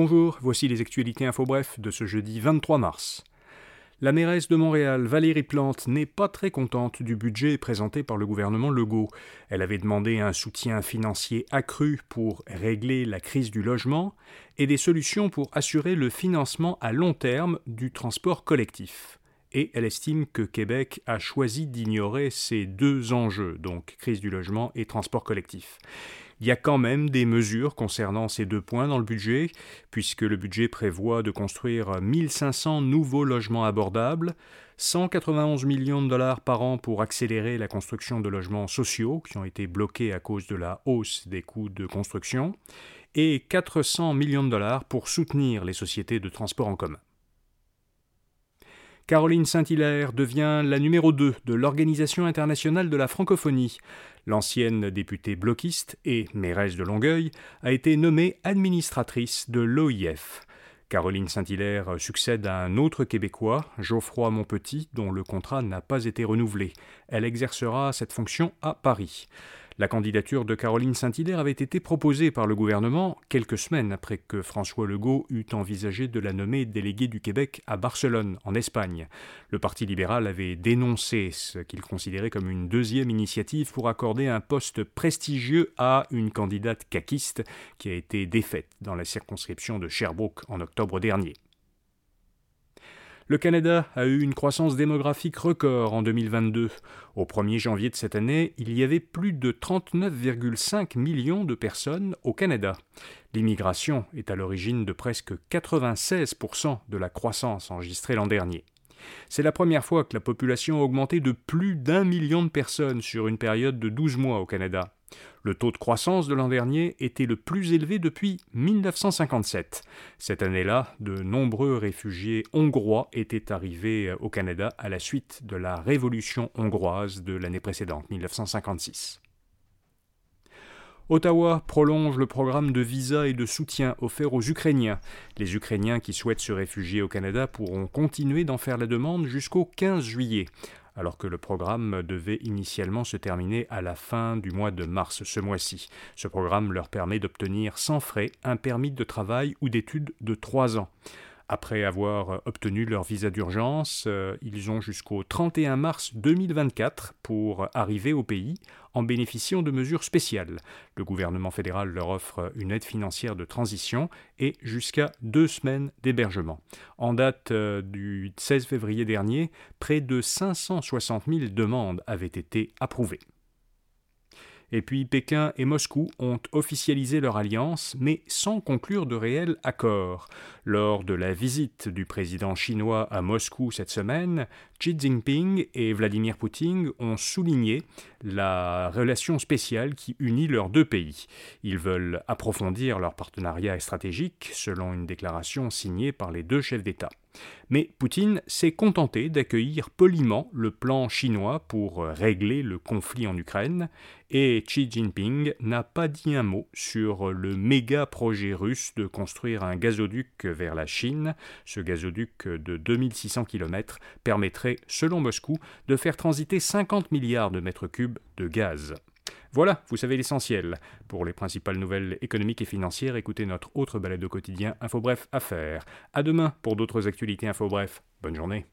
Bonjour, voici les actualités info bref de ce jeudi 23 mars. La mairesse de Montréal, Valérie Plante, n'est pas très contente du budget présenté par le gouvernement Legault. Elle avait demandé un soutien financier accru pour régler la crise du logement et des solutions pour assurer le financement à long terme du transport collectif. Et elle estime que Québec a choisi d'ignorer ces deux enjeux, donc crise du logement et transport collectif. Il y a quand même des mesures concernant ces deux points dans le budget, puisque le budget prévoit de construire 1500 nouveaux logements abordables, 191 millions de dollars par an pour accélérer la construction de logements sociaux qui ont été bloqués à cause de la hausse des coûts de construction, et 400 millions de dollars pour soutenir les sociétés de transport en commun. Caroline Saint-Hilaire devient la numéro 2 de l'Organisation internationale de la francophonie. L'ancienne députée bloquiste et mairesse de Longueuil a été nommée administratrice de l'OIF. Caroline Saint-Hilaire succède à un autre Québécois, Geoffroy Monpetit, dont le contrat n'a pas été renouvelé. Elle exercera cette fonction à Paris. La candidature de Caroline Saint-Hilaire avait été proposée par le gouvernement quelques semaines après que François Legault eut envisagé de la nommer déléguée du Québec à Barcelone, en Espagne. Le Parti libéral avait dénoncé ce qu'il considérait comme une deuxième initiative pour accorder un poste prestigieux à une candidate caquiste qui a été défaite dans la circonscription de Sherbrooke en octobre dernier. Le Canada a eu une croissance démographique record en 2022. Au 1er janvier de cette année, il y avait plus de 39,5 millions de personnes au Canada. L'immigration est à l'origine de presque 96% de la croissance enregistrée l'an dernier. C'est la première fois que la population a augmenté de plus d'un million de personnes sur une période de 12 mois au Canada. Le taux de croissance de l'an dernier était le plus élevé depuis 1957. Cette année-là, de nombreux réfugiés hongrois étaient arrivés au Canada à la suite de la révolution hongroise de l'année précédente, 1956. Ottawa prolonge le programme de visa et de soutien offert aux Ukrainiens. Les Ukrainiens qui souhaitent se réfugier au Canada pourront continuer d'en faire la demande jusqu'au 15 juillet alors que le programme devait initialement se terminer à la fin du mois de mars ce mois-ci. Ce programme leur permet d'obtenir sans frais un permis de travail ou d'études de trois ans. Après avoir obtenu leur visa d'urgence, euh, ils ont jusqu'au 31 mars 2024 pour arriver au pays en bénéficiant de mesures spéciales. Le gouvernement fédéral leur offre une aide financière de transition et jusqu'à deux semaines d'hébergement. En date euh, du 16 février dernier, près de 560 000 demandes avaient été approuvées. Et puis Pékin et Moscou ont officialisé leur alliance, mais sans conclure de réel accord. Lors de la visite du président chinois à Moscou cette semaine, Xi Jinping et Vladimir Poutine ont souligné la relation spéciale qui unit leurs deux pays. Ils veulent approfondir leur partenariat stratégique, selon une déclaration signée par les deux chefs d'État. Mais Poutine s'est contenté d'accueillir poliment le plan chinois pour régler le conflit en Ukraine, et Xi Jinping n'a pas dit un mot sur le méga projet russe de construire un gazoduc vers la Chine. Ce gazoduc de 2600 km permettrait, selon Moscou, de faire transiter 50 milliards de mètres cubes de gaz. Voilà, vous savez l'essentiel. Pour les principales nouvelles économiques et financières, écoutez notre autre balade au quotidien Info Bref Affaires. À demain pour d'autres actualités Info Bref. Bonne journée.